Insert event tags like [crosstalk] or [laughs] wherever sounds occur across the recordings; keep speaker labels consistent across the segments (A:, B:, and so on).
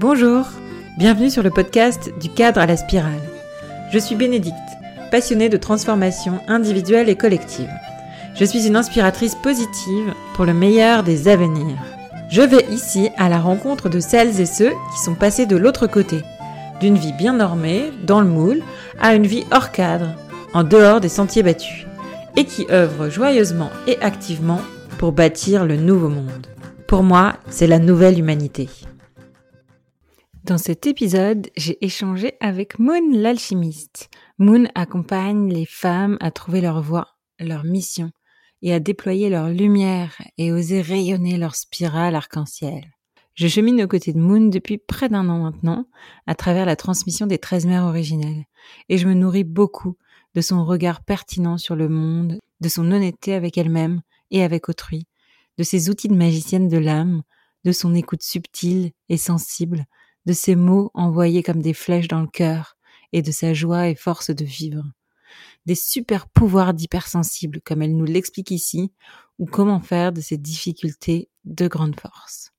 A: Bonjour, bienvenue sur le podcast du cadre à la spirale. Je suis Bénédicte, passionnée de transformation individuelle et collective. Je suis une inspiratrice positive pour le meilleur des avenirs. Je vais ici à la rencontre de celles et ceux qui sont passés de l'autre côté, d'une vie bien normée, dans le moule, à une vie hors cadre, en dehors des sentiers battus, et qui œuvrent joyeusement et activement pour bâtir le nouveau monde. Pour moi, c'est la nouvelle humanité. Dans cet épisode, j'ai échangé avec Moon l'alchimiste. Moon accompagne les femmes à trouver leur voie, leur mission, et à déployer leur lumière et oser rayonner leur spirale arc-en-ciel. Je chemine aux côtés de Moon depuis près d'un an maintenant, à travers la transmission des 13 mères originelles, et je me nourris beaucoup de son regard pertinent sur le monde, de son honnêteté avec elle-même et avec autrui, de ses outils de magicienne de l'âme, de son écoute subtile et sensible, de ses mots envoyés comme des flèches dans le cœur, et de sa joie et force de vivre. Des super pouvoirs d'hypersensible, comme elle nous l'explique ici, ou comment faire de ces difficultés de grande force.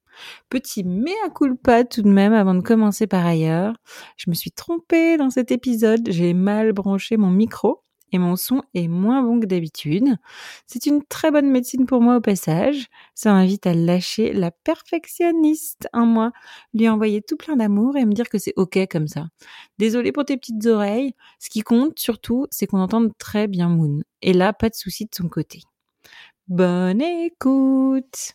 A: Petit mea culpa tout de même avant de commencer par ailleurs. Je me suis trompée dans cet épisode, j'ai mal branché mon micro et mon son est moins bon que d'habitude. C'est une très bonne médecine pour moi au passage. Ça m'invite à lâcher la perfectionniste en moi, lui envoyer tout plein d'amour et me dire que c'est ok comme ça. Désolée pour tes petites oreilles. Ce qui compte surtout, c'est qu'on entende très bien Moon. Et là, pas de souci de son côté. Bonne écoute.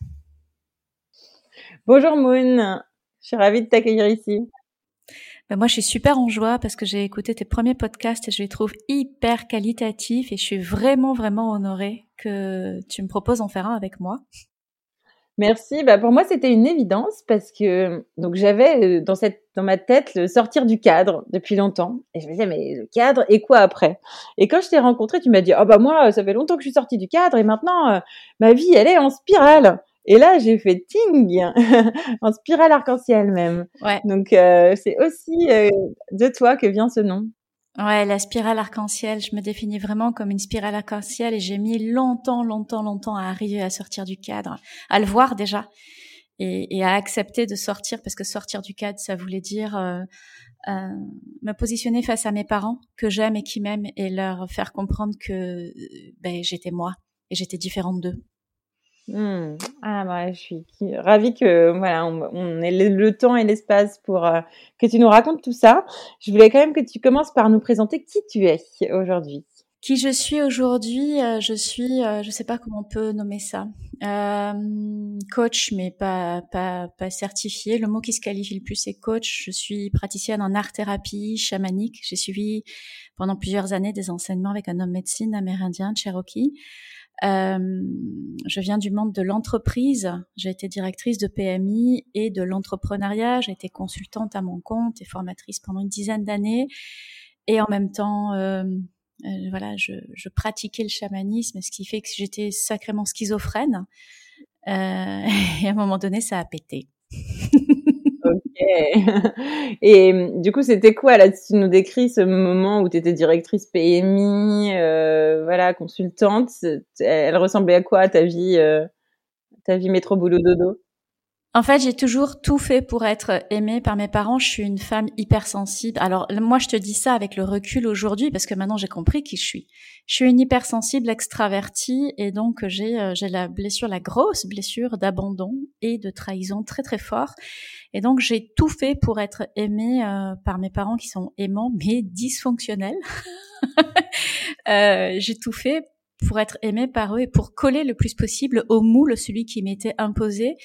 A: Bonjour Moon. Je suis ravie de t'accueillir ici.
B: Ben moi, je suis super en joie parce que j'ai écouté tes premiers podcasts et je les trouve hyper qualitatifs et je suis vraiment, vraiment honorée que tu me proposes d'en faire un avec moi.
A: Merci. Bah pour moi, c'était une évidence parce que j'avais euh, dans ma tête le sortir du cadre depuis longtemps et je me disais mais le cadre et quoi après? Et quand je t'ai rencontré, tu m'as dit oh bah moi ça fait longtemps que je suis sortie du cadre et maintenant euh, ma vie elle est en spirale. Et là, j'ai fait ting [laughs] en spirale arc-en-ciel même. Ouais. Donc euh, c'est aussi euh, de toi que vient ce nom.
B: Ouais, la spirale arc-en-ciel, je me définis vraiment comme une spirale arc-en-ciel et j'ai mis longtemps, longtemps, longtemps à arriver à sortir du cadre, à le voir déjà et, et à accepter de sortir parce que sortir du cadre, ça voulait dire euh, euh me positionner face à mes parents que j'aime et qui m'aiment et leur faire comprendre que ben, j'étais moi et j'étais différente d'eux.
A: Mmh. Ah bah, je suis ravie que voilà, on, ait le, temps et l'espace pour euh, que tu nous racontes tout ça. Je voulais quand même que tu commences par nous présenter qui tu es aujourd'hui.
B: Qui je suis aujourd'hui, euh, je suis, euh, je sais pas comment on peut nommer ça, coach, mais pas pas pas certifié. Le mot qui se qualifie le plus c'est coach. Je suis praticienne en art thérapie chamanique. J'ai suivi pendant plusieurs années des enseignements avec un homme médecine amérindien Cherokee. Euh, je viens du monde de l'entreprise. J'ai été directrice de PMI et de l'entrepreneuriat. J'ai été consultante à mon compte et formatrice pendant une dizaine d'années. Et en même temps, euh, euh, voilà, je, je, pratiquais le chamanisme, ce qui fait que j'étais sacrément schizophrène. Euh, [laughs] et à un moment donné, ça a pété. [laughs] [laughs]
A: Et du coup, c'était quoi là Tu nous décris ce moment où tu étais directrice PMI, euh, voilà, consultante? Elle ressemblait à quoi ta vie, euh, ta vie métro boulot dodo
B: en fait, j'ai toujours tout fait pour être aimée par mes parents. Je suis une femme hypersensible. Alors moi, je te dis ça avec le recul aujourd'hui parce que maintenant j'ai compris qui je suis. Je suis une hypersensible extravertie et donc j'ai euh, j'ai la blessure, la grosse blessure d'abandon et de trahison très très fort. Et donc j'ai tout fait pour être aimée euh, par mes parents qui sont aimants [laughs] mais dysfonctionnels. [laughs] euh, j'ai tout fait pour être aimée par eux et pour coller le plus possible au moule, celui qui m'était imposé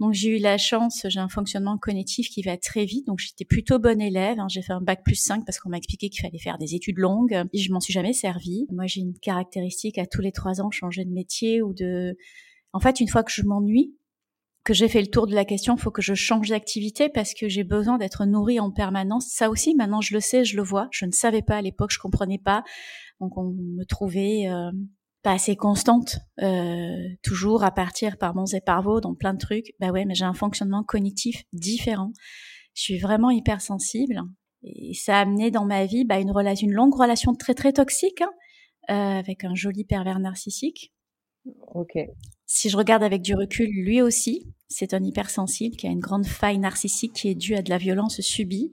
B: donc j'ai eu la chance, j'ai un fonctionnement cognitif qui va très vite, donc j'étais plutôt bonne élève. Hein. J'ai fait un bac plus 5 parce qu'on m'a expliqué qu'il fallait faire des études longues. Et je m'en suis jamais servi. Moi j'ai une caractéristique à tous les trois ans changer de métier ou de. En fait, une fois que je m'ennuie, que j'ai fait le tour de la question, il faut que je change d'activité parce que j'ai besoin d'être nourrie en permanence. Ça aussi, maintenant je le sais, je le vois. Je ne savais pas à l'époque, je comprenais pas. Donc on me trouvait euh, pas assez constante, euh, toujours à partir par bons et par vos dans plein de trucs. Bah ouais, mais j'ai un fonctionnement cognitif différent. Je suis vraiment hypersensible et ça a amené dans ma vie bah, une relation, une longue relation très très toxique hein, euh, avec un joli pervers narcissique.
A: Ok.
B: Si je regarde avec du recul, lui aussi, c'est un hypersensible qui a une grande faille narcissique qui est due à de la violence subie,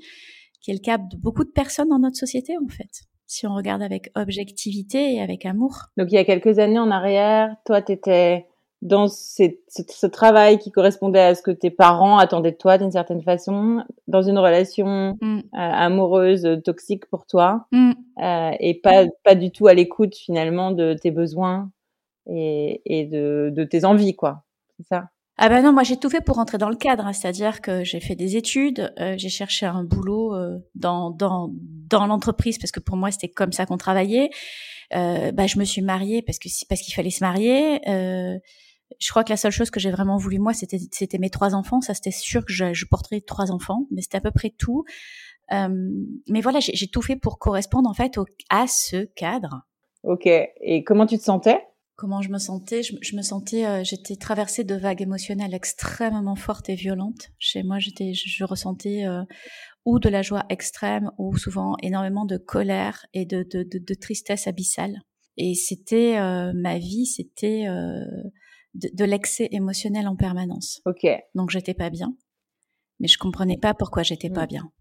B: qui est le cas de beaucoup de personnes dans notre société en fait. Si on regarde avec objectivité et avec amour.
A: Donc il y a quelques années en arrière, toi tu étais dans ce, travail qui correspondait à ce que tes parents attendaient de toi d'une certaine façon, dans une relation mm. euh, amoureuse toxique pour toi, mm. euh, et pas pas du tout à l'écoute finalement de tes besoins et, et de, de tes envies, quoi. C'est ça?
B: Ah ben non, moi j'ai tout fait pour rentrer dans le cadre, hein. c'est-à-dire que j'ai fait des études, euh, j'ai cherché un boulot euh, dans dans dans l'entreprise parce que pour moi c'était comme ça qu'on travaillait. Euh, bah, je me suis mariée parce que parce qu'il fallait se marier. Euh, je crois que la seule chose que j'ai vraiment voulu moi, c'était c'était mes trois enfants. Ça, c'était sûr que je, je porterais trois enfants, mais c'était à peu près tout. Euh, mais voilà, j'ai tout fait pour correspondre en fait au, à ce cadre.
A: Ok. Et comment tu te sentais?
B: Comment je me sentais je, je, me sentais, euh, j'étais traversée de vagues émotionnelles extrêmement fortes et violentes. Chez moi, j'étais, je, je, ressentais euh, ou de la joie extrême, ou souvent énormément de colère et de, de, de, de tristesse abyssale. Et c'était euh, ma vie, c'était de, de l'excès émotionnel en permanence.
A: Ok.
B: Donc j'étais pas bien, mais je comprenais pas pourquoi j'étais pas mm. bien.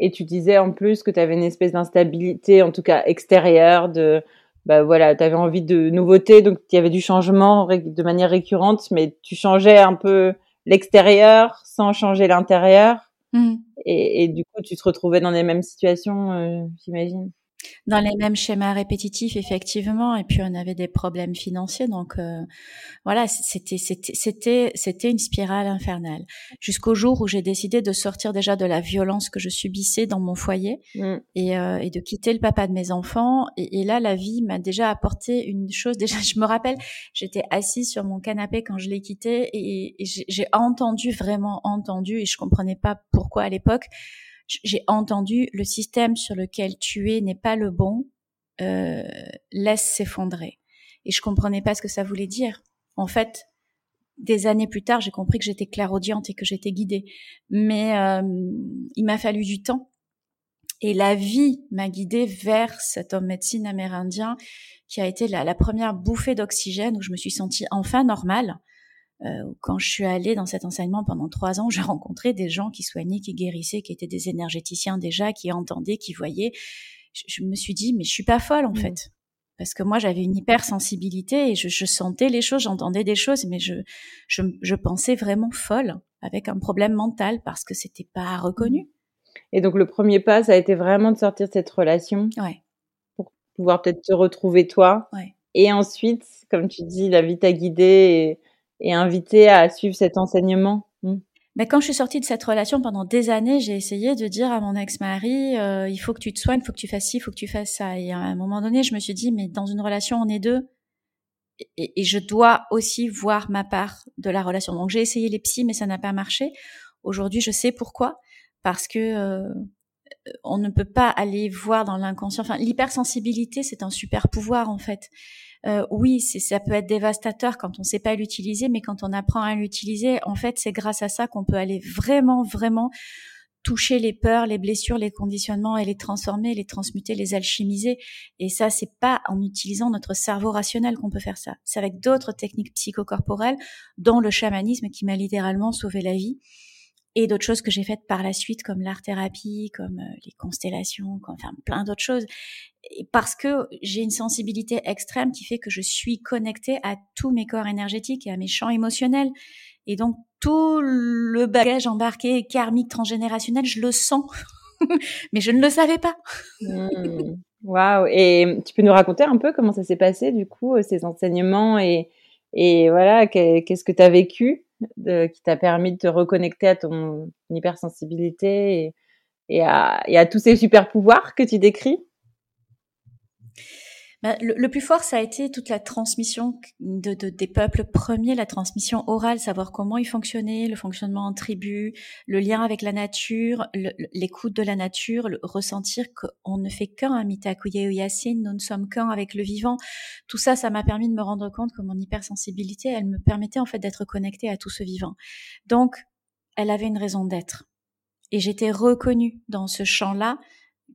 A: Et tu disais en plus que tu avais une espèce d'instabilité, en tout cas extérieure, de bah voilà, tu avais envie de nouveautés, donc il y avait du changement de manière récurrente, mais tu changeais un peu l'extérieur sans changer l'intérieur. Mm. Et, et, du coup, tu te retrouvais dans les mêmes situations, euh, j'imagine
B: dans les mêmes schémas répétitifs effectivement et puis on avait des problèmes financiers donc euh, voilà c'était c'était c'était c'était une spirale infernale jusqu'au jour où j'ai décidé de sortir déjà de la violence que je subissais dans mon foyer mm. et, euh, et, de quitter le papa de mes enfants et, et là la vie m'a déjà apporté une chose déjà je me rappelle j'étais assise sur mon canapé quand je l'ai quitté et, et j'ai entendu vraiment entendu et je comprenais pas pourquoi à l'époque j'ai entendu le système sur lequel tu es n'est pas le bon, euh, laisse s'effondrer. Et je comprenais pas ce que ça voulait dire. En fait, des années plus tard, j'ai compris que j'étais clairaudiente et que j'étais guidée. Mais euh, il m'a fallu du temps. Et la vie m'a guidée vers cet homme médecine amérindien qui a été la, la première bouffée d'oxygène où je me suis sentie enfin normale. Euh, quand je suis allée dans cet enseignement pendant trois ans, [laughs] j'ai rencontré des gens qui soignaient, qui guérissaient, qui étaient des énergéticiens déjà, qui entendaient, qui voyaient. Je, me suis dit, mais je suis pas folle en mmh. fait. Parce que moi, j'avais une hypersensibilité et je, je sentais les choses, j'entendais des choses, mais je, je, je, pensais vraiment folle, avec un problème mental, parce que c'était pas reconnu. Mmh.
A: Et donc, le premier pas, ça a été vraiment de sortir de cette relation.
B: Ouais.
A: Pour pouvoir peut-être te retrouver toi.
B: Ouais.
A: Et ensuite, comme tu dis, la vie t'a guidé et et invité à suivre cet enseignement
B: hmm. Mais quand je suis sortie de cette relation pendant des années, j'ai essayé de dire à mon ex-mari, euh, il faut que tu te soignes, il faut que tu fasses ci, il faut que tu fasses ça. Et à un moment donné, je me suis dit, mais dans une relation, on est deux. Et, je dois aussi voir ma part de la relation. Donc j'ai essayé les psys, mais ça n'a pas marché. Aujourd'hui, je sais pourquoi. Parce que euh, on ne peut pas aller voir dans l'inconscient. Enfin, l'hypersensibilité, c'est un super pouvoir en fait euh, oui, ça peut être dévastateur quand on ne sait pas l'utiliser, mais quand on apprend à l'utiliser, en fait, c'est grâce à ça qu'on peut aller vraiment, vraiment toucher les peurs, les blessures, les conditionnements et les transformer, les transmuter, les alchimiser. Et ça, c'est pas en utilisant notre cerveau rationnel qu'on peut faire ça. C'est avec d'autres techniques psychocorporelles, dont le chamanisme qui m'a littéralement sauvé la vie et d'autres choses que j'ai faites par la suite comme l'art thérapie, comme euh, les constellations, enfin plein d'autres choses. Et parce que j'ai une sensibilité extrême qui fait que je suis connectée à tous mes corps énergétiques et à mes champs émotionnels. Et donc tout le bagage embarqué karmique transgénérationnel, je le sens, [laughs] mais je ne le savais pas.
A: Mmh. Waouh Et tu peux nous raconter un peu comment ça s'est passé du coup ces enseignements et et voilà qu'est-ce que tu as vécu qui t'a permis de te reconnecter à ton hypersensibilité et, à tous ces super pouvoirs que tu décris?
B: Bah, le, plus fort, ça a été toute la transmission de, de, des peuples premiers, la transmission orale, savoir comment ils fonctionnaient, le fonctionnement en tribu, le lien avec la nature, l'écoute de la nature, le ressentir qu'on ne fait qu'un, Mitakuye Yassine, nous ne sommes qu'un avec le vivant. Tout ça, ça m'a permis de me rendre compte que mon hypersensibilité, elle me permettait en fait d'être connectée à tout ce vivant. Donc, elle avait une raison d'être. Et j'étais reconnue dans ce champ-là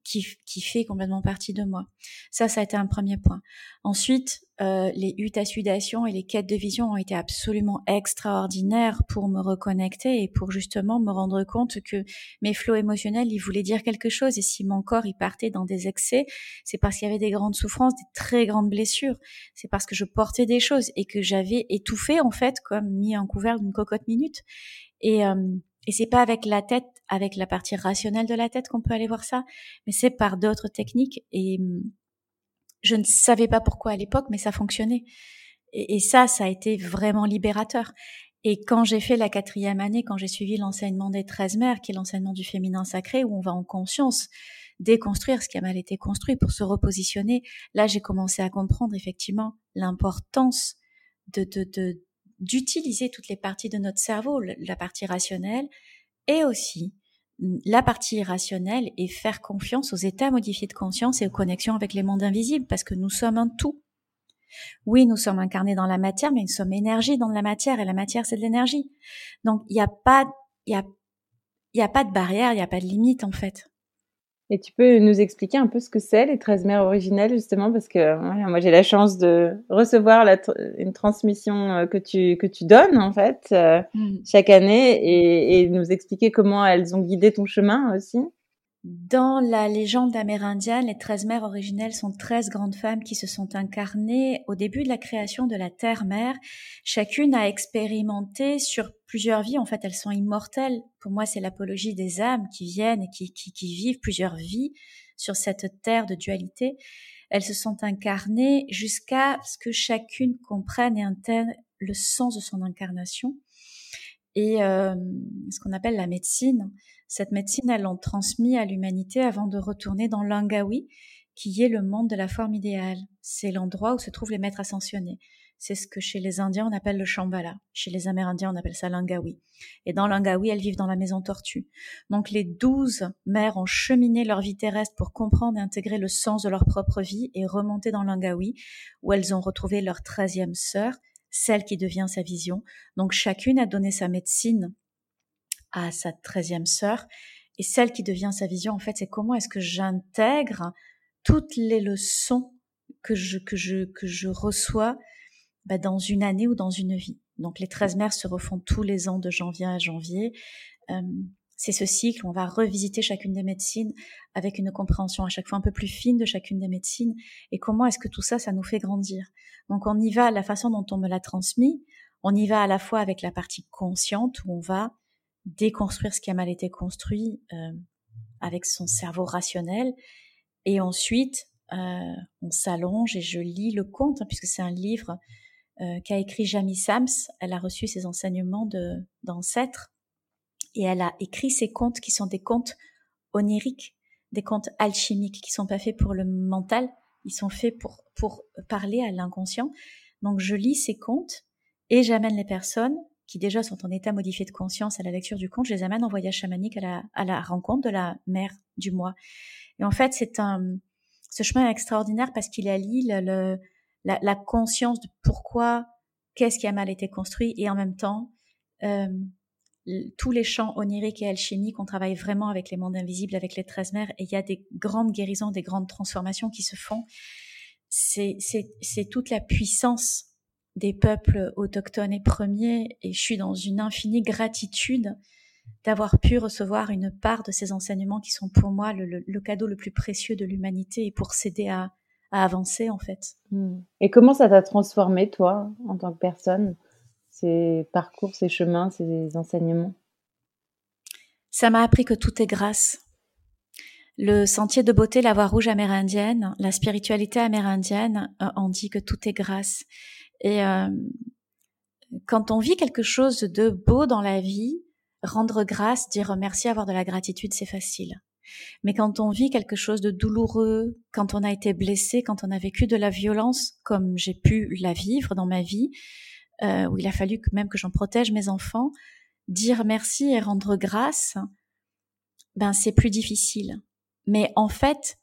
B: qui, qui fait complètement partie de moi. Ça, ça a été un premier point. Ensuite, euh, les huttes à sudation et les quêtes de vision ont été absolument extraordinaires pour me reconnecter et pour justement me rendre compte que mes flots émotionnels, ils voulaient dire quelque chose. Et si mon corps, il partait dans des excès, c'est parce qu'il y avait des grandes souffrances, des très grandes blessures. C'est parce que je portais des choses et que j'avais étouffé, en fait, comme mis en couvert d'une cocotte minute. Et, euh, et c'est pas avec la tête, avec la partie rationnelle de la tête qu'on peut aller voir ça, mais c'est par d'autres techniques. Et je ne savais pas pourquoi à l'époque, mais ça fonctionnait. Et, ça, ça a été vraiment libérateur. Et quand j'ai fait la quatrième année, quand j'ai suivi l'enseignement des 13 mères, qui est l'enseignement du féminin sacré, où on va en conscience déconstruire ce qui a mal été construit pour se repositionner, là j'ai commencé à comprendre effectivement l'importance de, de, d'utiliser toutes les parties de notre cerveau, la partie rationnelle et aussi la partie irrationnelle et faire confiance aux états modifiés de conscience et aux connexions avec les mondes invisibles parce que nous sommes un tout. Oui, nous sommes incarnés dans la matière, mais nous sommes énergie dans la matière et la matière c'est de l'énergie. Donc il n'y a pas, il y a, y a pas de barrière, il n'y a pas de limite en fait.
A: Et tu peux nous expliquer un peu ce que c'est les 13 mères originelles, justement, parce que moi j'ai la chance de recevoir la une transmission euh, que tu, que tu donnes, en fait, euh, mmh. chaque année, et, et, nous expliquer comment elles ont guidé ton chemin aussi.
B: Dans la légende amérindienne, les treize mères originelles sont treize grandes femmes qui se sont incarnées au début de la création de la Terre-Mère. Chacune a expérimenté sur plusieurs vies. En fait, elles sont immortelles. Pour moi, c'est l'apologie des âmes qui viennent et qui, vivent plusieurs vies sur cette terre de dualité. Elles se sont incarnées jusqu'à ce que chacune comprenne et intègre le sens de son incarnation et euh, ce qu'on appelle la médecine. Cette médecine, elles l'ont transmis à l'humanité avant de retourner dans l'Angawi, qui est le monde de la forme idéale. C'est l'endroit où se trouvent les maîtres ascensionnés. C'est ce que chez les Indiens on appelle le Shambhala. Chez les Amérindiens on appelle ça l'Angawi. Et dans l'Angawi, elles vivent dans la maison tortue. Donc les douze mères ont cheminé leur vie terrestre pour comprendre et intégrer le sens de leur propre vie et remonter dans l'Angawi, où elles ont retrouvé leur treizième sœur, celle qui devient sa vision. Donc chacune a donné sa médecine à sa treizième sœur. Et celle qui devient sa vision, en fait, c'est comment est-ce que j'intègre toutes les leçons que je, que je, que je reçois bah, dans une année ou dans une vie. Donc les 13 mères se refont tous les ans de janvier à janvier. C'est ce cycle, on va revisiter chacune des médecines avec une compréhension à chaque fois un peu plus fine de chacune des médecines et comment est-ce que tout ça, ça nous fait grandir. Donc on y va à la façon dont on me l'a transmis, on y va à la fois avec la partie consciente où on va déconstruire ce qui a mal été construit euh, avec son cerveau rationnel. Et ensuite, euh, on s'allonge et je lis le conte, hein, puisque c'est un livre euh, qu'a écrit Jamie Sams. Elle a reçu ses enseignements d'ancêtres et elle a écrit ces contes qui sont des contes oniriques, des contes alchimiques qui sont pas faits pour le mental, ils sont faits pour, pour parler à l'inconscient. Donc je lis ces contes et j'amène les personnes qui déjà sont en état modifié de conscience à la lecture du conte, je les amène en voyage chamanique à la, à la rencontre de la mère du mois. Et en fait, c'est un, ce chemin est extraordinaire parce qu'il allie le, la, la, conscience de pourquoi, qu'est-ce qui a mal été construit et en même temps, euh, tous les champs oniriques et alchimiques, on travaille vraiment avec les mondes invisibles, avec les treize mères, et il y a des grandes guérisons, des grandes transformations qui se font. C'est toute la puissance des peuples autochtones et premiers et je suis dans une infinie gratitude d'avoir pu recevoir une part de ces enseignements qui sont pour moi le, cadeau le plus précieux de l'humanité et pour s'aider à, avancer en fait.
A: Hmm. Et comment ça t'a transformé toi en tant que personne, ces parcours, ces chemins, ces enseignements
B: Ça m'a appris que tout est grâce. Le sentier de beauté, la voie rouge amérindienne, la spiritualité amérindienne, euh, on dit que tout est grâce. Et euh, quand on vit quelque chose de beau dans la vie, rendre grâce, dire merci, avoir de la gratitude, c'est facile. Mais quand on vit quelque chose de douloureux, quand on a été blessé, quand on a vécu de la violence, comme j'ai pu la vivre dans ma vie, euh, où il a fallu que même que j'en protège mes enfants, dire merci et rendre grâce, ben c'est plus difficile. Mais en fait,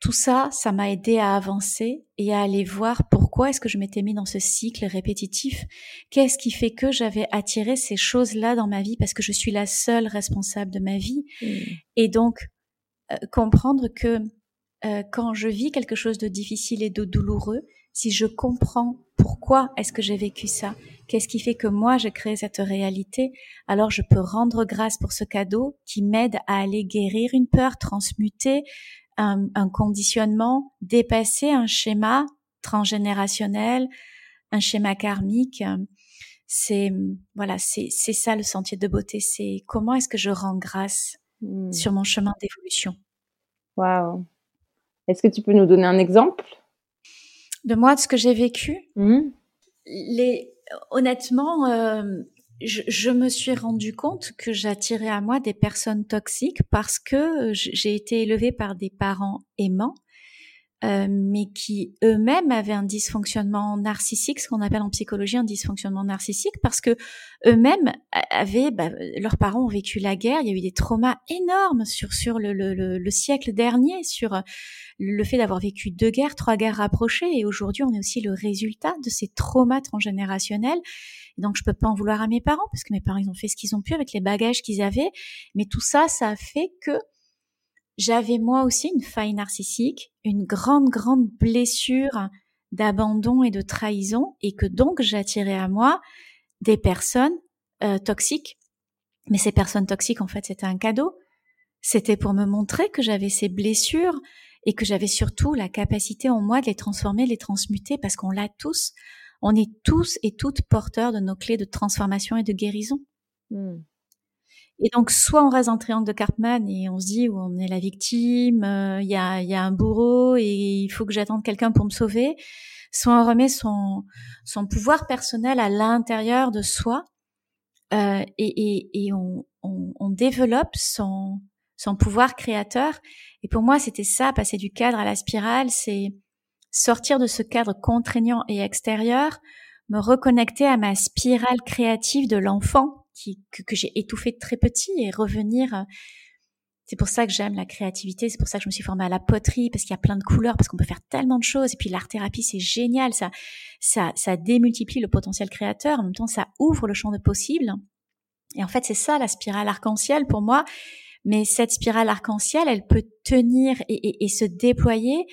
B: tout ça, ça m'a aidé à avancer et à aller voir pourquoi est-ce que je m'étais mis dans ce cycle répétitif. Qu'est-ce qui fait que j'avais attiré ces choses-là dans ma vie? Parce que je suis la seule responsable de ma vie. Mmh. Et donc, comprendre que quand je vis quelque chose de difficile et de douloureux, si je comprends pourquoi est-ce que j'ai vécu ça, qu'est-ce qui fait que moi j'ai créé cette réalité, alors je peux rendre grâce pour ce cadeau qui m'aide à aller guérir une peur, transmuter un, un conditionnement, dépasser un schéma transgénérationnel, un schéma karmique. C'est voilà, c'est c'est ça le sentier de beauté. C'est comment est-ce que je rends grâce hmm. sur mon chemin d'évolution?
A: Waouh. Est-ce que tu peux nous donner un exemple?
B: De moi, de ce que j'ai vécu.
A: Mmh.
B: Les, honnêtement, euh, je, je, me suis rendu compte que j'attirais à moi des personnes toxiques parce que j'ai été élevée par des parents aimants euh, mais qui eux-mêmes avaient un dysfonctionnement narcissique, ce qu'on appelle en psychologie un dysfonctionnement narcissique, parce que eux-mêmes avaient, bah, leurs parents ont vécu la guerre, il y a eu des traumas énormes sur sur le, le, le, siècle dernier, sur le fait d'avoir vécu deux guerres, trois guerres rapprochées, et aujourd'hui on est aussi le résultat de ces traumas transgénérationnels. Donc je peux pas en vouloir à mes parents, parce que mes parents ils ont fait ce qu'ils ont pu avec les bagages qu'ils avaient, mais tout ça, ça a fait que j'avais moi aussi une faille narcissique, une grande, grande blessure d'abandon et de trahison, et que donc j'attirais à moi des personnes euh, toxiques. Mais ces personnes toxiques, en fait, c'était un cadeau. C'était pour me montrer que j'avais ces blessures et que j'avais surtout la capacité en moi de les transformer, les transmuter, parce qu'on l'a tous. On est tous et toutes porteurs de nos clés de transformation et de guérison. Hmm. Et donc, soit on reste en triangle de Cartman et on se dit où on est la victime, euh, il y, a, y, a, un bourreau et il faut que j'attende quelqu'un pour me sauver, soit on remet son, son pouvoir personnel à l'intérieur de soi euh, et, et, et on, on, on, développe son, son pouvoir créateur. Et pour moi, c'était ça, passer du cadre à la spirale, c'est sortir de ce cadre contraignant et extérieur, me reconnecter à ma spirale créative de l'enfant que, j'ai étouffé très petit et revenir. Euh, c'est pour ça que j'aime la créativité, c'est pour ça que je me suis formée à la poterie, parce qu'il y a plein de couleurs, parce qu'on peut faire tellement de choses. Et puis l'art thérapie, c'est génial, ça, ça, ça démultiplie le potentiel créateur, en même temps, ça ouvre le champ de possibles. Et en fait, c'est ça la spirale arc-en-ciel pour moi. Mais cette spirale arc-en-ciel, elle peut tenir et se déployer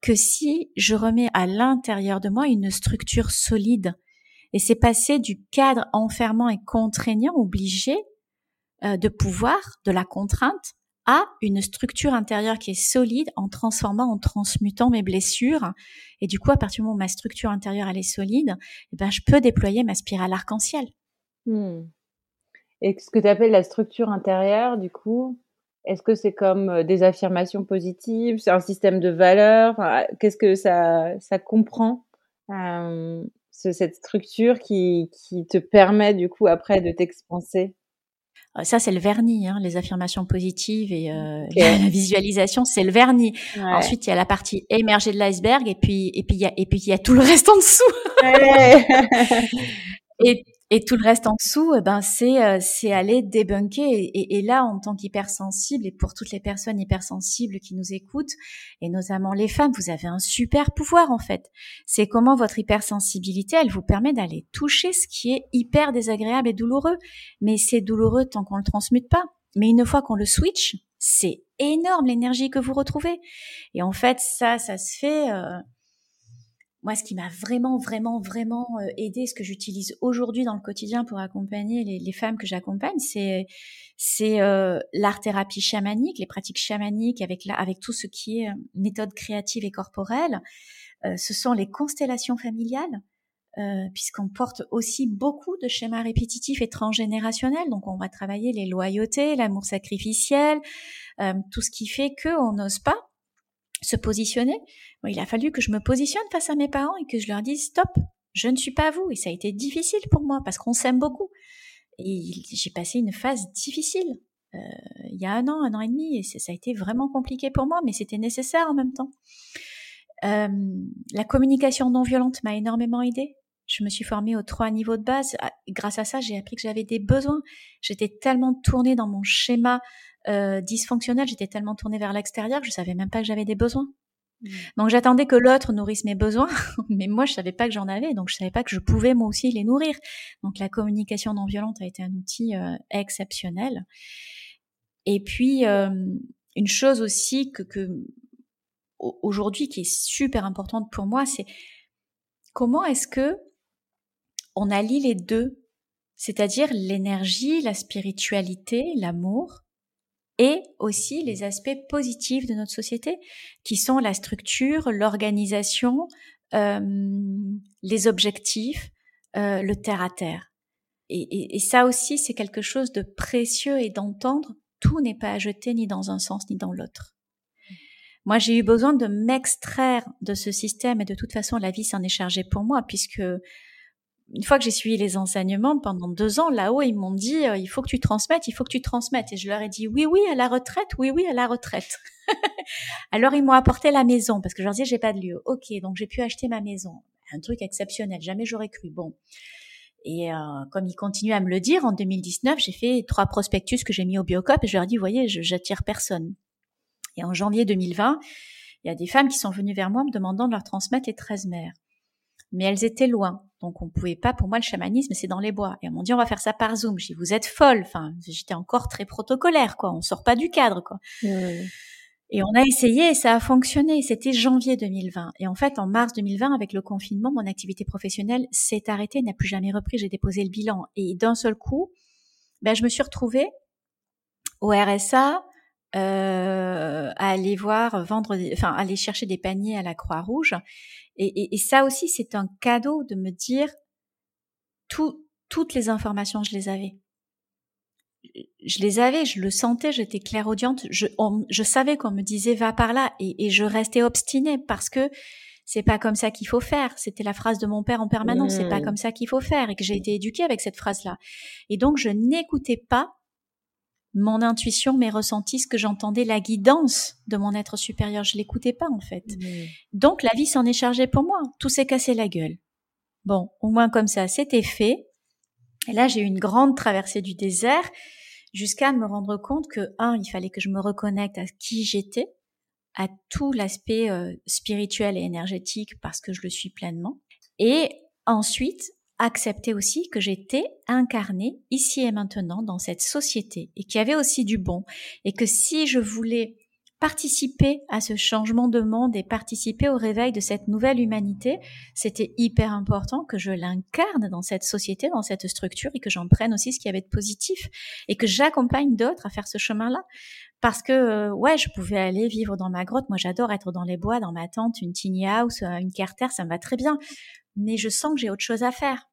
B: que si je remets à l'intérieur de moi une structure solide. Et c'est passer du cadre enfermant et contraignant, obligé, euh, de pouvoir, de la contrainte, à une structure intérieure qui est solide en transformant, en transmutant mes blessures. Et du coup, à partir du moment où ma structure intérieure elle est solide, eh ben, je peux déployer ma spirale arc-en-ciel.
A: Hmm. Et ce que tu appelles la structure intérieure, du coup, est-ce que c'est comme euh, des affirmations positives? C'est un système de valeurs? Qu'est-ce que ça, ça comprend? Euh, cette structure qui, qui te permet du coup après de t'expanser?
B: Euh, ça, c'est le vernis, hein, les affirmations positives et euh, [laughs] la, visualisation, c'est le vernis. Ensuite, il y a la partie émergée de l'iceberg et puis et puis il y a et puis il y a tout le [laughs] reste en dessous. Ouais. et et tout le reste en dessous, eh ben c'est euh, c'est aller débunker. Et, et, là, en tant qu'hypersensible, et pour toutes les personnes hypersensibles qui nous écoutent, et notamment les femmes, vous avez un super pouvoir en fait. C'est comment votre hypersensibilité, elle vous permet d'aller toucher ce qui est hyper désagréable et douloureux. Mais c'est douloureux tant qu'on le transmute pas. Mais une fois qu'on le switch, c'est énorme l'énergie que vous retrouvez. Et en fait, ça, ça se fait. Euh, moi, ce qui m'a vraiment, vraiment, vraiment euh, aidé, ce que j'utilise aujourd'hui dans le quotidien pour accompagner les, femmes que j'accompagne, c'est euh, l'art thérapie chamanique, les pratiques chamaniques avec la, avec tout ce qui est euh, méthode créative et corporelle. ce sont les constellations familiales, puisqu'on porte aussi beaucoup de schémas répétitifs et transgénérationnels. Donc, on va travailler les loyautés, l'amour sacrificiel, tout ce qui fait qu'on n'ose pas se positionner. il a fallu que je me positionne face à mes parents et que je leur dise stop, je ne suis pas vous. Et ça a été difficile pour moi parce qu'on s'aime beaucoup. Et j'ai passé une phase difficile euh, il y a un an, un an et demi, et ça a été vraiment compliqué pour moi, mais c'était nécessaire en même temps. Euh, la communication non violente m'a énormément aidée. Je me suis formée aux trois niveaux de base. Ah, grâce à ça, j'ai appris que j'avais des besoins. J'étais tellement tournée dans mon schéma euh, dysfonctionnelle, j'étais tellement tournée vers l'extérieur que je savais même pas que j'avais des besoins. Mmh. Donc j'attendais que l'autre nourrisse mes besoins, [laughs] mais moi je savais pas que j'en avais, donc je savais pas que je pouvais moi aussi les nourrir. Donc la communication non violente a été un outil euh, exceptionnel. Et puis euh, une chose aussi que, que aujourd'hui qui est super importante pour moi, c'est comment est-ce que on allie les deux, c'est-à-dire l'énergie, la spiritualité, l'amour, et aussi les aspects positifs de notre société, qui sont la structure, l'organisation, euh, les objectifs, euh, le terre à terre. Et, et ça aussi, c'est quelque chose de précieux et d'entendre, tout n'est pas à jeter ni dans un sens ni dans l'autre. Moi, j'ai eu besoin de m'extraire de ce système et de toute façon, la vie s'en est chargée pour moi puisque une fois que j'ai suivi les enseignements pendant deux ans, là-haut, ils m'ont dit euh, il faut que tu transmettes, il faut que tu transmettes. Et je leur ai dit oui, oui, à la retraite, oui, oui, à la retraite. [laughs] Alors ils m'ont apporté la maison parce que je leur disais j'ai pas de lieu. Ok, donc j'ai pu acheter ma maison. Un truc exceptionnel, jamais j'aurais cru. Bon. Et euh, comme ils continuent à me le dire, en 2019, j'ai fait trois prospectus que j'ai mis au Biocop et je leur ai dit, voyez, j'attire personne. Et en janvier 2020, il y a des femmes qui sont venues vers moi me demandant de leur transmettre les 13 mères. Mais elles étaient loin. Donc on pouvait pas, pour moi, le chamanisme, c'est dans les bois. Et elles m'ont dit, on va faire ça par Zoom. J'ai dit, vous êtes folle. Enfin, j'étais encore très protocolaire, quoi. On sort pas du cadre, quoi. Et on a essayé et ça a fonctionné. C'était janvier 2020. Et en fait, en mars 2020, avec le confinement, mon activité professionnelle s'est arrêtée, n'a plus jamais repris. J'ai déposé le bilan. Et d'un seul coup, ben, je me suis retrouvée au RSA, euh, à aller voir vendre, enfin aller chercher des paniers à la Croix-Rouge. Et, et, ça aussi, c'est un cadeau de me dire tout, toutes les informations, je les avais. Je les avais, je le sentais, j'étais clairaudiente. Je, je savais qu'on me disait va par là, et, et je restais obstinée parce que c'est pas comme ça qu'il faut faire. C'était la phrase de mon père en permanence. C'est pas mmh. comme ça qu'il faut faire, et que j'ai été éduquée avec cette phrase-là. Et donc je n'écoutais pas mon intuition, mes ressentis, ce que j'entendais, la guidance de mon être supérieur. Je l'écoutais pas, en fait. Donc, la vie s'en est chargée pour moi. Tout s'est cassé la gueule. Bon, au moins comme ça, c'était fait. Et là, j'ai eu une grande traversée du désert jusqu'à me rendre compte que, un, il fallait que je me reconnecte à qui j'étais, à tout l'aspect euh, spirituel et énergétique parce que je le suis pleinement. Et ensuite, accepter aussi que j'étais incarnée ici et maintenant dans cette société et qu'il y avait aussi du bon et que si je voulais participer à ce changement de monde et participer au réveil de cette nouvelle humanité, c'était hyper important que je l'incarne dans cette société, dans cette structure et que j'en prenne aussi ce qui y avait de positif et que j'accompagne d'autres à faire ce chemin-là. Parce que, euh, ouais, je pouvais aller vivre dans ma grotte. Moi, j'adore être dans les bois, dans ma tente, une tiny house, euh, une carter, ça me va très bien. Mais je sens que j'ai autre chose à faire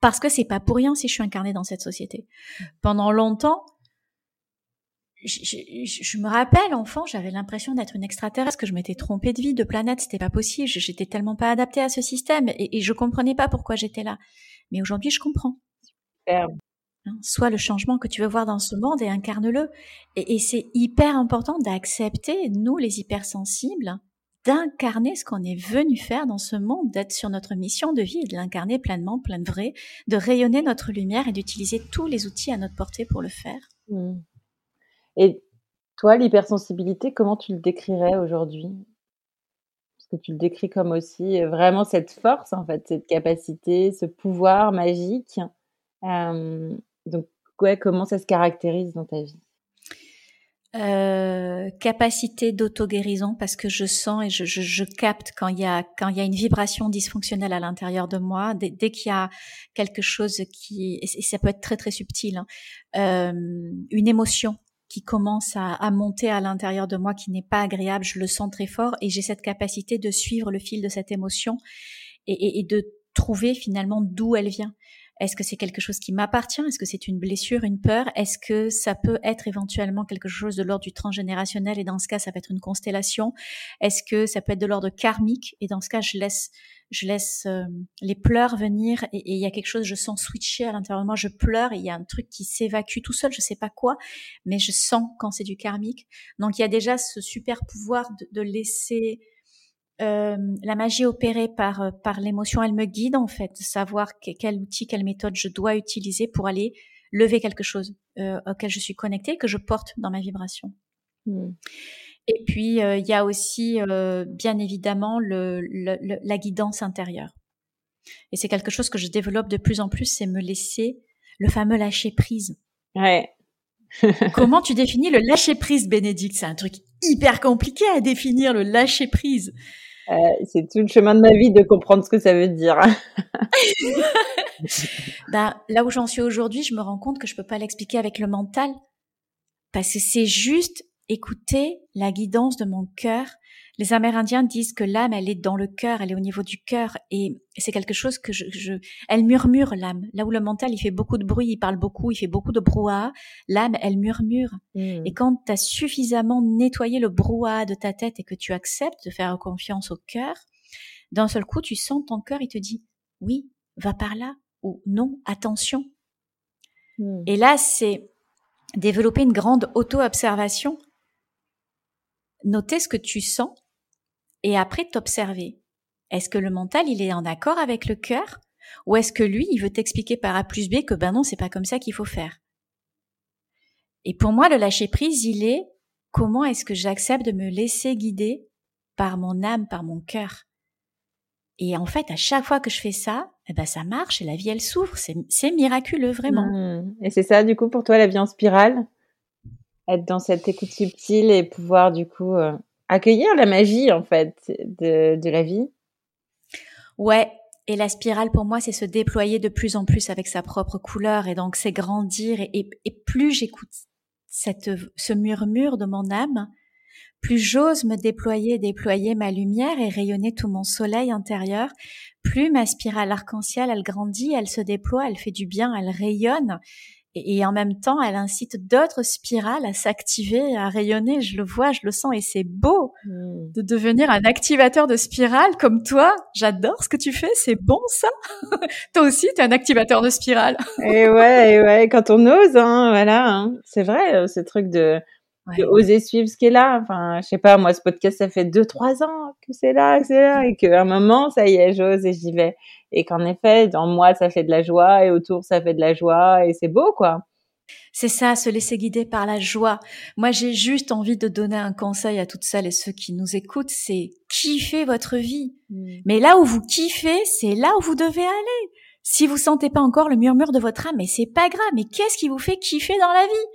B: parce que c'est pas pour rien si je suis incarnée dans cette société. Pendant longtemps, je, je, me rappelle, enfant, j'avais l'impression d'être une extraterrestre, que je m'étais trompée de vie, de planète, c'était pas possible, j'étais tellement pas adaptée à ce système et, et je comprenais pas pourquoi j'étais là. Mais aujourd'hui, je comprends. Hein, soit le changement que tu veux voir dans ce monde et incarne-le. Et, et c'est hyper important d'accepter, nous les hypersensibles, d'incarner ce qu'on est venu faire dans ce monde, d'être sur notre mission de vie et de l'incarner pleinement, plein de vrai, de rayonner notre lumière et d'utiliser tous les outils à notre portée pour le faire. Mmh.
A: Et toi, l'hypersensibilité, comment tu le décrirais aujourd'hui? Parce que tu le décris comme aussi euh, vraiment cette force, en fait, cette capacité, ce pouvoir magique. Euh, donc, comment ça se caractérise dans ta vie?
B: Euh, capacité d'auto-guérison parce que je sens et je, je, je, capte quand il y a quand il y a une vibration dysfonctionnelle à l'intérieur de moi. Dès, dès qu'il y a quelque chose qui et ça peut être très très subtil hein, euh, une émotion qui commence à, à monter à l'intérieur de moi qui n'est pas agréable je le sens très fort et j'ai cette capacité de suivre le fil de cette émotion et, et, et de trouver finalement d'où elle vient est-ce que c'est quelque chose qui m'appartient? Est-ce que c'est une blessure, une peur? Est-ce que ça peut être éventuellement quelque chose de l'ordre du transgénérationnel? Et dans ce cas, ça peut être une constellation. Est-ce que ça peut être de l'ordre karmique? Et dans ce cas, je laisse je laisse euh, les pleurs venir et il y a quelque chose, je sens switcher à l'intérieur de moi, je pleure et il y a un truc qui s'évacue tout seul, je sais pas quoi, mais je sens quand c'est du karmique. Donc il y a déjà ce super pouvoir de, de laisser euh, la magie opérée par euh, par l'émotion, elle me guide en fait, savoir quel outil, quelle méthode je dois utiliser pour aller lever quelque chose euh, auquel je suis connectée, que je porte dans ma vibration. Hmm. Et puis il y a aussi bien évidemment le, la guidance intérieure. Et c'est quelque chose que je développe de plus en plus, c'est me laisser le fameux lâcher prise.
A: Ouais. [laughs]
B: Comment tu définis le lâcher prise, Bénédicte? C'est un truc hyper compliqué à définir le lâcher prise.
A: Euh, c'est tout le chemin de ma vie de comprendre ce que ça veut dire. [laughs] [laughs]
B: ben, là où j'en suis aujourd'hui, je me rends compte que je peux pas l'expliquer avec le mental, parce que c'est juste écouter la guidance de mon cœur les Amérindiens disent que l'âme, elle est dans le cœur, elle est au niveau du cœur, et c'est quelque chose que je, je elle murmure l'âme. Là où le mental, il fait beaucoup de bruit, il parle beaucoup, il fait beaucoup de brouhaha, l'âme, elle murmure. Hmm. Et quand tu as suffisamment nettoyé le brouhaha de ta tête et que tu acceptes de faire confiance au cœur, d'un seul coup, tu sens ton cœur, il te dit oui, va par là, ou non, attention. Hmm. Et là, c'est développer une grande auto-observation, noter ce que tu sens et après t'observer. Est-ce que le mental, il est en accord avec le cœur? Ou est-ce que lui, il veut t'expliquer par A plus B que ben non, c'est pas comme ça qu'il faut faire? Et pour moi, le lâcher prise, il est comment est-ce que j'accepte de me laisser guider par mon âme, par mon cœur? Et en fait, à chaque fois que je fais ça, eh ben ça marche et la vie, elle s'ouvre. C'est miraculeux, vraiment.
A: Mmh. Et c'est ça, du coup, pour toi, la vie en spirale? Être dans cette écoute subtile et pouvoir, du coup, euh, accueillir la magie en fait de, de la vie.
B: Ouais, et la spirale pour moi c'est se déployer de plus en plus avec sa propre couleur et donc c'est grandir et, et, plus j'écoute cette ce murmure de mon âme, plus j'ose me déployer, déployer ma lumière et rayonner tout mon soleil intérieur, plus ma spirale arc-en-ciel elle grandit, elle se déploie, elle fait du bien, elle rayonne et, en même temps, elle incite d'autres spirales à s'activer, à rayonner. Je le vois, je le sens, et c'est beau hmm. de devenir un activateur de spirale comme toi. J'adore ce que tu fais, c'est bon ça. [laughs] toi aussi, tu es un activateur de spirale.
A: et ouais, et ouais, quand on ose, hein, voilà, hein. c'est vrai, euh, ce truc de, oser suivre ce qui est là. Enfin, je sais pas, moi, ce podcast, ça fait deux, trois ans que c'est là, que c'est là, et qu'à un moment, ça y est, j'ose et j'y vais et qu'en effet, dans moi, ça fait de la joie et autour, ça fait de la joie et c'est beau, quoi.
B: C'est ça, se laisser guider par la joie. Moi, j'ai juste envie de donner un conseil à toutes celles et ceux qui nous écoutent, c'est kiffer votre vie. Mm. Mais là où vous kiffez, c'est là où vous devez aller. Si vous sentez pas encore le murmure de votre âme, mais c'est pas grave, mais qu'est-ce qui vous fait kiffer dans la vie?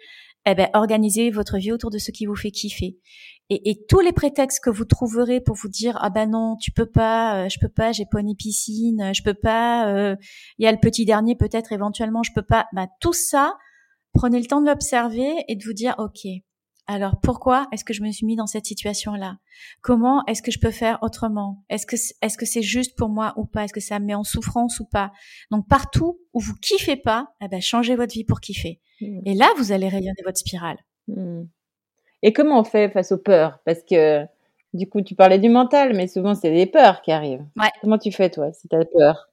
B: Eh ben, organisez votre vie autour de ce qui vous fait kiffer. Et, et, tous les prétextes que vous trouverez pour vous dire ah ben non tu peux pas euh, je peux pas j'ai pas une piscine je peux pas euh, il y a le petit dernier peut-être éventuellement je peux pas. Bah tout ça prenez le temps de l'observer et de vous dire ok alors pourquoi est-ce que je me suis mis dans cette situation là comment est-ce que je peux faire autrement? Est-ce que est-ce que c'est juste pour moi ou pas? Est-ce que ça me met en souffrance ou pas? Donc partout où vous kiffez pas eh ben changez votre vie pour kiffer. Mmh. et là vous allez rayonner votre spirale. Mmh.
A: Et comment on fait face aux peurs? Parce que du coup, tu parlais du mental, mais souvent, c'est des peurs qui arrivent. Comment tu fais, toi, si tu as peur?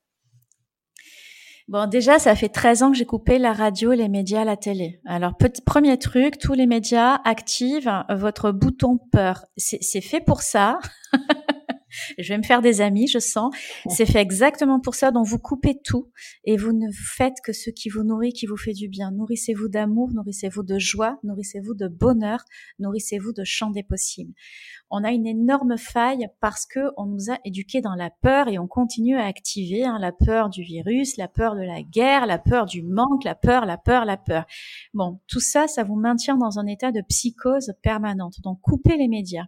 B: Bon, déjà, ça fait 13 ans que j'ai coupé la radio, les médias, la télé. Alors, petit, premier truc, tous les médias activent votre bouton peur. C'est fait pour ça. [laughs] [laughs] je vais me faire des amis, je sens. C'est fait exactement pour ça. Donc vous coupez tout et vous ne faites que ce qui vous nourrit, qui vous fait du bien. Nourrissez-vous d'amour, nourrissez-vous de joie, nourrissez-vous de bonheur, nourrissez-vous de champ des possibles. On a une énorme faille parce que on nous a éduqués dans la peur et on continue à activer hein, la peur du virus, la peur de la guerre, la peur du manque, la peur, la peur, la peur. Bon, tout ça, ça vous maintient dans un état de psychose permanente. Donc coupez les médias.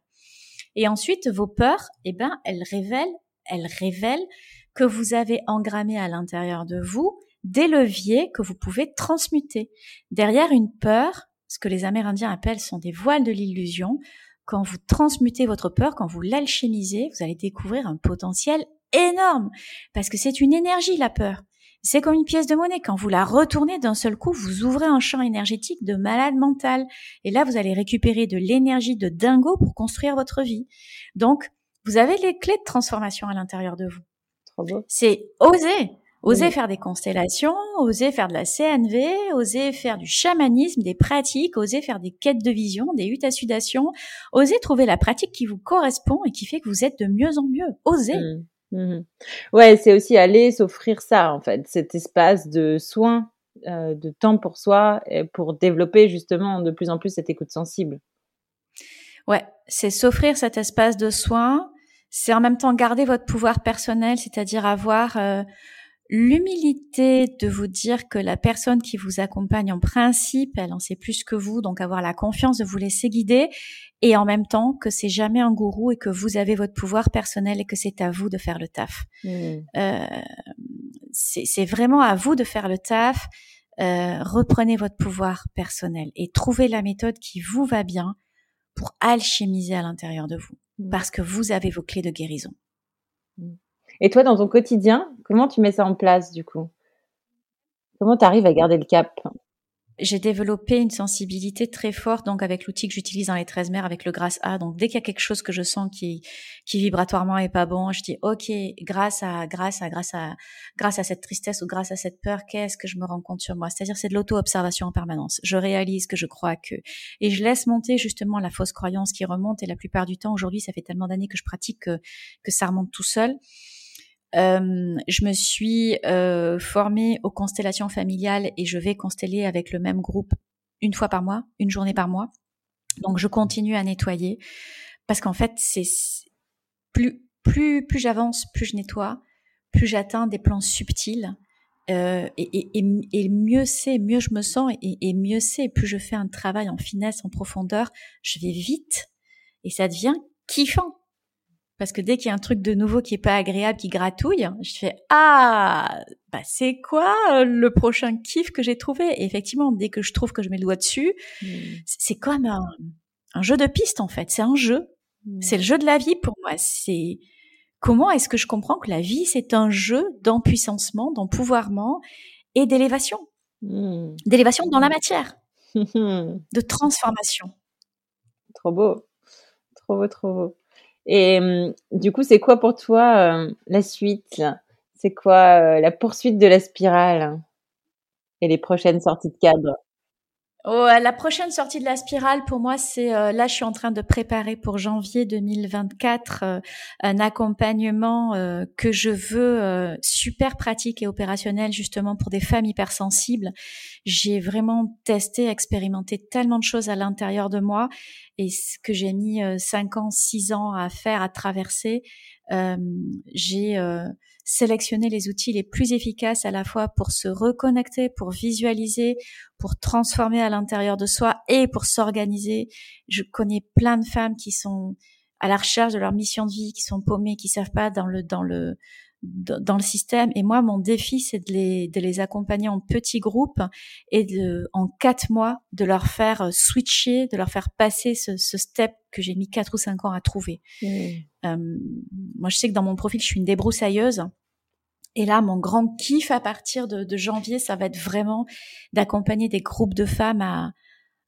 B: Et ensuite, vos peurs, eh ben, elles révèlent, elles révèlent que vous avez engrammé à l'intérieur de vous des leviers que vous pouvez transmuter. Derrière une peur, ce que les Amérindiens appellent sont des voiles de l'illusion. Quand vous transmutez votre peur, quand vous l'alchimisez, vous allez découvrir un potentiel énorme. Parce que c'est une énergie, la peur. C'est comme une pièce de monnaie. Quand vous la retournez d'un seul coup, vous ouvrez un champ énergétique de malade mental. Et là, vous allez récupérer de l'énergie de dingo pour construire votre vie. Donc, vous avez les clés de transformation à l'intérieur de vous. C'est oser. Oser faire des constellations, oser faire de la CNV, oser faire du chamanisme, des pratiques, oser faire des quêtes de vision, des huttes à sudation, oser trouver la pratique qui vous correspond et qui fait que vous êtes de mieux en mieux. Oser. Mmh.
A: Mmh ouais, c'est aussi aller s'offrir ça, en fait, cet espace de soins, euh, de temps pour soi, pour développer justement de plus en plus cette écoute sensible.
B: Ouais, c'est s'offrir cet espace de soins, c'est en même temps garder votre pouvoir personnel, c'est-à-dire avoir euh, l'humilité de vous dire que la personne qui vous accompagne en principe, elle en sait plus que vous, donc avoir la confiance de vous laisser guider, et en même temps que c'est jamais un gourou et que vous avez votre pouvoir personnel et que c'est à vous de faire le taf. Mmh. Euh, c'est vraiment à vous de faire le taf. Euh, reprenez votre pouvoir personnel et trouvez la méthode qui vous va bien pour alchimiser à l'intérieur de vous, mmh. parce que vous avez vos clés de guérison.
A: Mmh. Et toi, dans ton quotidien, comment tu mets ça en place du coup? Comment tu arrives à garder le cap?
B: J'ai développé une sensibilité très forte, donc avec l'outil que j'utilise dans les 13 mers, avec le grâce à. Donc dès qu'il y a quelque chose que je sens qui, qui vibratoirement est pas bon, je dis ok, grâce à, grâce à, grâce à, grâce à cette tristesse ou grâce à cette peur, qu'est-ce que je me rends compte sur moi? C'est-à-dire c'est de l'auto-observation en permanence. Je réalise que je crois que, et je laisse monter justement la fausse croyance qui remonte. Et la plupart du temps, aujourd'hui, ça fait tellement d'années que je pratique que, que ça remonte tout seul. Euh, je me suis euh, formée aux constellations familiales et je vais consteller avec le même groupe une fois par mois, une journée par mois. Donc je continue à nettoyer parce qu'en fait c'est plus plus plus j'avance, plus je nettoie, plus j'atteins des plans subtils. Euh, et, et, et, mieux c'est, mieux je me sens, et, et mieux c'est, plus je fais un travail en finesse, en profondeur, je vais vite, et ça devient kiffant. Parce que dès qu'il y a un truc de nouveau qui est pas agréable, qui gratouille, je fais ah, bah c'est quoi euh, le prochain kiff que j'ai trouvé? Et effectivement, dès que je trouve que je mets le doigt dessus, mmh. c'est comme un, jeu de piste en fait. C'est un jeu. Mmh. C'est le jeu de la vie pour moi. C'est comment est-ce que je comprends que la vie c'est un jeu d'empuissancement, d'empouvoirment et d'élévation, mmh. d'élévation dans la matière, [laughs] de transformation.
A: Trop beau, trop beau, trop beau. Et hum, du coup, c'est quoi pour toi euh, la suite? C'est quoi euh, la poursuite de la spirale et les prochaines sorties de cadre?
B: Oh, la prochaine sortie de la spirale, pour moi, c'est euh, là, je suis en train de préparer pour janvier 2024 un accompagnement que je veux super pratique et opérationnel justement pour des femmes hypersensibles. J'ai vraiment testé, expérimenté tellement de choses à l'intérieur de moi et ce que j'ai mis 5 ans, 6 ans à faire, à traverser, j'ai sélectionné les outils les plus efficaces à la fois pour se reconnecter, pour visualiser, pour transformer à l'intérieur de soi et pour s'organiser. Je connais plein de femmes qui sont à la recherche de leur mission de vie, qui sont paumées, qui savent pas dans le dans le dans le système. Et moi, mon défi, c'est de les, de les accompagner en petits groupes et de, en quatre mois, de leur faire euh, switcher, de leur faire passer ce, ce step que j'ai mis quatre ou cinq ans à trouver. Mmh. Euh, moi, je sais que dans mon profil, je suis une débroussailleuse. Et là, mon grand kiff à partir de, de janvier, ça va être vraiment d'accompagner des groupes de femmes à,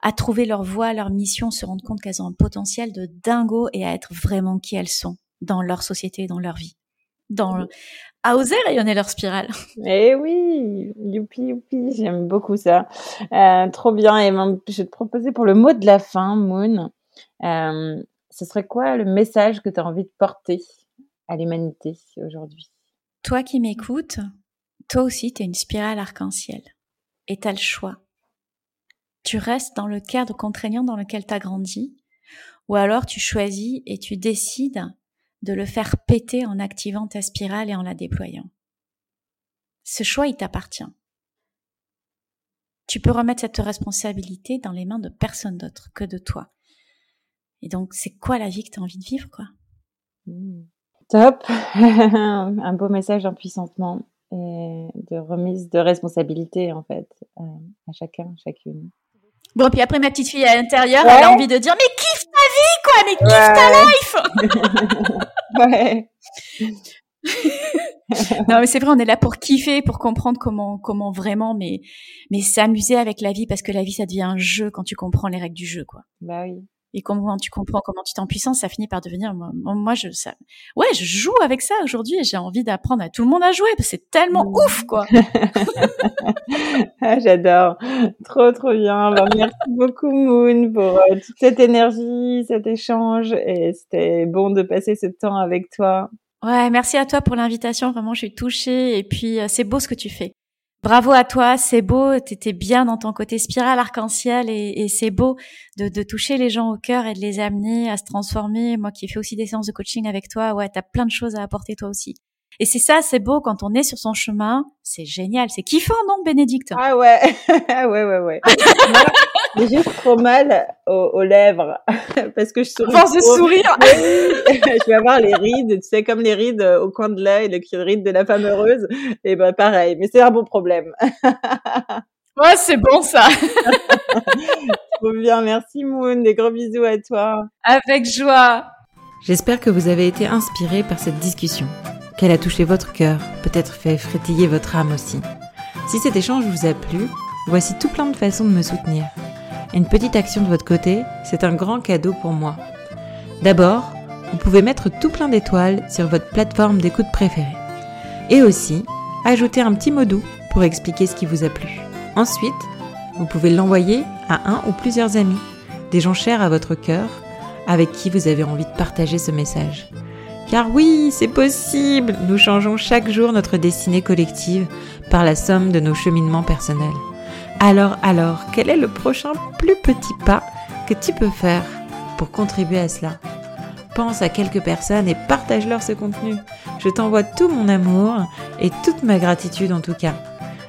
B: à trouver leur voie, leur mission, se rendre compte qu'elles ont un potentiel de dingo et à être vraiment qui elles sont dans leur société, dans leur vie dans à oser rayonner leur spirale.
A: Eh oui, youpi youpi, j'aime beaucoup ça. Euh, trop bien. Et je vais te proposer pour le mot de la fin, Moon. Euh, ce serait quoi le message que tu as envie de porter à l'humanité aujourd'hui?
B: Toi qui m'écoutes, toi aussi, tu es une spirale arc-en-ciel. Et tu as le choix. Tu restes dans le cadre contraignant dans lequel tu as grandi, ou alors tu choisis et tu décides de le faire péter en activant ta spirale et en la déployant. Ce choix, il t'appartient. Tu peux remettre cette responsabilité dans les mains de personne d'autre que de toi. Et donc, c'est quoi la vie que tu as envie de vivre, quoi?
A: Mmh. Top [laughs] Un beau message d'empuissantement et de remise de responsabilité, en fait, euh, à chacun, chacune.
B: Bon, puis après, ma petite fille à l'intérieur, elle a envie de dire, mais kiffe vie, quoi, mais kiffe ta life [laughs] Ouais. [laughs] non mais c'est vrai on est là pour kiffer pour comprendre comment comment vraiment mais mais s'amuser avec la vie parce que la vie ça devient un jeu quand tu comprends les règles du jeu quoi.
A: Bah oui
B: et quand tu comprends comment tu t'es en puissance, ça finit par devenir moi, je ça ouais je joue avec ça aujourd'hui et j'ai envie d'apprendre à tout le monde à jouer parce que c'est tellement mmh. ouf quoi. [laughs]
A: Ah, j'adore, trop trop bien. Bah, merci beaucoup Moon pour euh, toute cette énergie, cet échange et c'était bon de passer ce temps avec toi.
B: Ouais, merci à toi pour l'invitation. Vraiment, je suis touchée et puis euh, c'est beau ce que tu fais bravo à toi, c'est beau, t'étais bien dans ton côté spirale arc-en-ciel et, c'est beau de, toucher les gens au cœur et de les amener à se transformer. Moi qui fais aussi des séances de coaching avec toi, ouais, t'as plein de choses à apporter toi aussi. Et c'est ça, c'est beau quand on est sur son chemin, c'est génial, c'est kiffant, non, Bénédicte? [laughs]
C: Ah ouais, ouais, ouais, [laughs] ouais. J'ai juste trop mal aux, lèvres [laughs] parce que je souris.
B: Force de sourire.
C: je vais avoir les rides, tu sais, comme les rides au coin de l'œil, les rides de la femme heureuse. Et ben pareil, mais c'est un bon problème.
B: ouais, c'est bon ça.
C: Trop bien, merci Moon, des gros bisous à toi.
B: Avec joie.
A: J'espère que vous avez été inspiré par cette discussion, qu'elle a touché votre cœur, peut-être fait frétiller votre âme aussi. Si cet échange vous a plu, voici tout plein de façons de me soutenir. Une petite action de votre côté, c'est un grand cadeau pour moi. D'abord, vous pouvez mettre tout plein d'étoiles sur votre plateforme d'écoute préférée. Et aussi, ajouter un petit mot doux pour expliquer ce qui vous a plu. Ensuite, vous pouvez l'envoyer à un ou plusieurs amis, des gens chers à votre cœur, avec qui vous avez envie de partager ce message. Car oui, c'est possible, nous changeons chaque jour notre destinée collective par la somme de nos cheminements personnels. Alors, alors, quel est le prochain plus petit pas que tu peux faire pour contribuer à cela? Pense à quelques personnes et partage-leur ce contenu. Je t'envoie tout mon amour et toute ma gratitude en tout cas.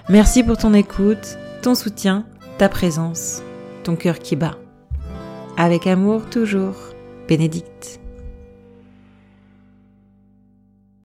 A: Merci pour ton écoute, ton soutien, ta présence, ton cœur qui bat. Avec amour toujours, Bénédicte.